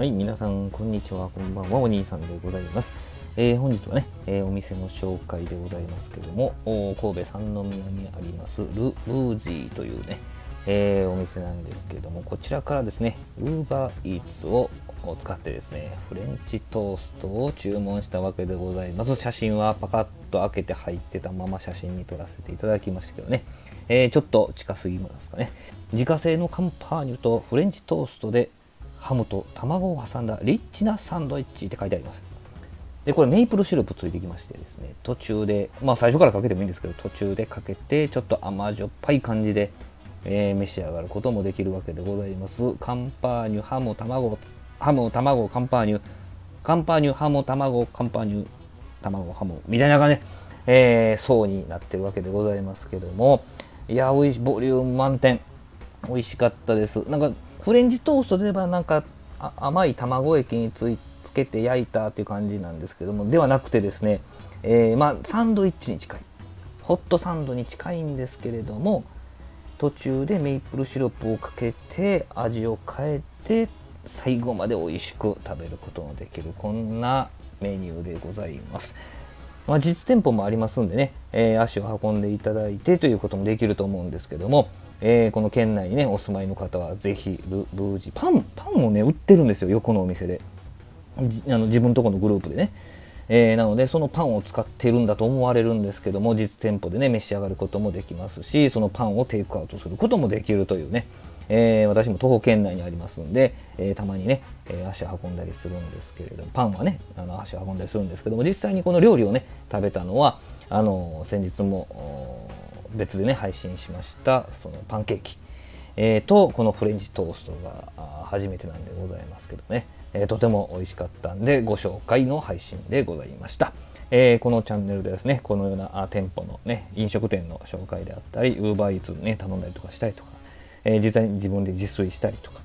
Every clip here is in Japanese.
はい、皆さん、こんにちは。こんばんは。お兄さんでございます。えー、本日はね、えー、お店の紹介でございますけども、神戸三宮にありますル・ルージーというね、えー、お店なんですけども、こちらからですね、ウーバーイーツを使ってですね、フレンチトーストを注文したわけでございます。写真はパカッと開けて入ってたまま写真に撮らせていただきましたけどね、えー、ちょっと近すぎますかね。自家製のカンパーニュとフレンチトーストでハムと卵を挟んだリッチなサンドイッチって書いてあります。で、これメイプルシロップついてきましてですね、途中で、まあ最初からかけてもいいんですけど、途中でかけて、ちょっと甘じょっぱい感じで、えー、召し上がることもできるわけでございます。カンパーニュ、ハム、卵、ハム、卵、カンパーニュ、カンパーニュ、ハム、卵、カンパーニュ、卵、ハム、みたいな感じで、えー、層になってるわけでございますけども、いや、おいしい、ボリューム満点。美味しかったです。なんか、フレンチトーストで言えばなんか甘い卵液についつけて焼いたっていう感じなんですけどもではなくてですね、えー、まあ、サンドイッチに近いホットサンドに近いんですけれども途中でメイプルシロップをかけて味を変えて最後まで美味しく食べることのできるこんなメニューでございます。まあ、実店舗もありますんでね、えー、足を運んでいただいてということもできると思うんですけども、えー、この県内にねお住まいの方はぜひルルージパンパンもね売ってるんですよ横のお店で。あの自分とこのグループでね、えー、なのでそのパンを使ってるんだと思われるんですけども実店舗でね召し上がることもできますしそのパンをテイクアウトすることもできるというね、えー、私も徒歩圏内にありますんで、えー、たまにね、え足を運んだりするんですけれどもパンはねあの足を運んだりするんですけども実際にこの料理をね食べたのはあの先日も別でね配信しましたそのパンケーキ、えー、とこのフレンチトーストが初めてなんでございますけどね、えー、とても美味しかったんでご紹介の配信でございました。えー、このチャンネルでですね、このような店舗のね、飲食店の紹介であったり、ウーバーイーツね、頼んだりとかしたりとか、えー、実際に自分で自炊したりとか、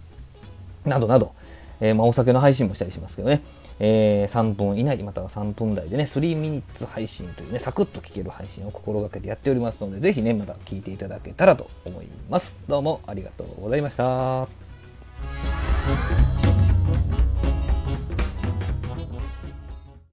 などなど、えー、まあ、お酒の配信もしたりしますけどね、えー、3分以内または3分台でね、3ミニッツ配信というね、サクッと聞ける配信を心がけてやっておりますので、ぜひね、また聞いていただけたらと思います。どうもありがとうございました。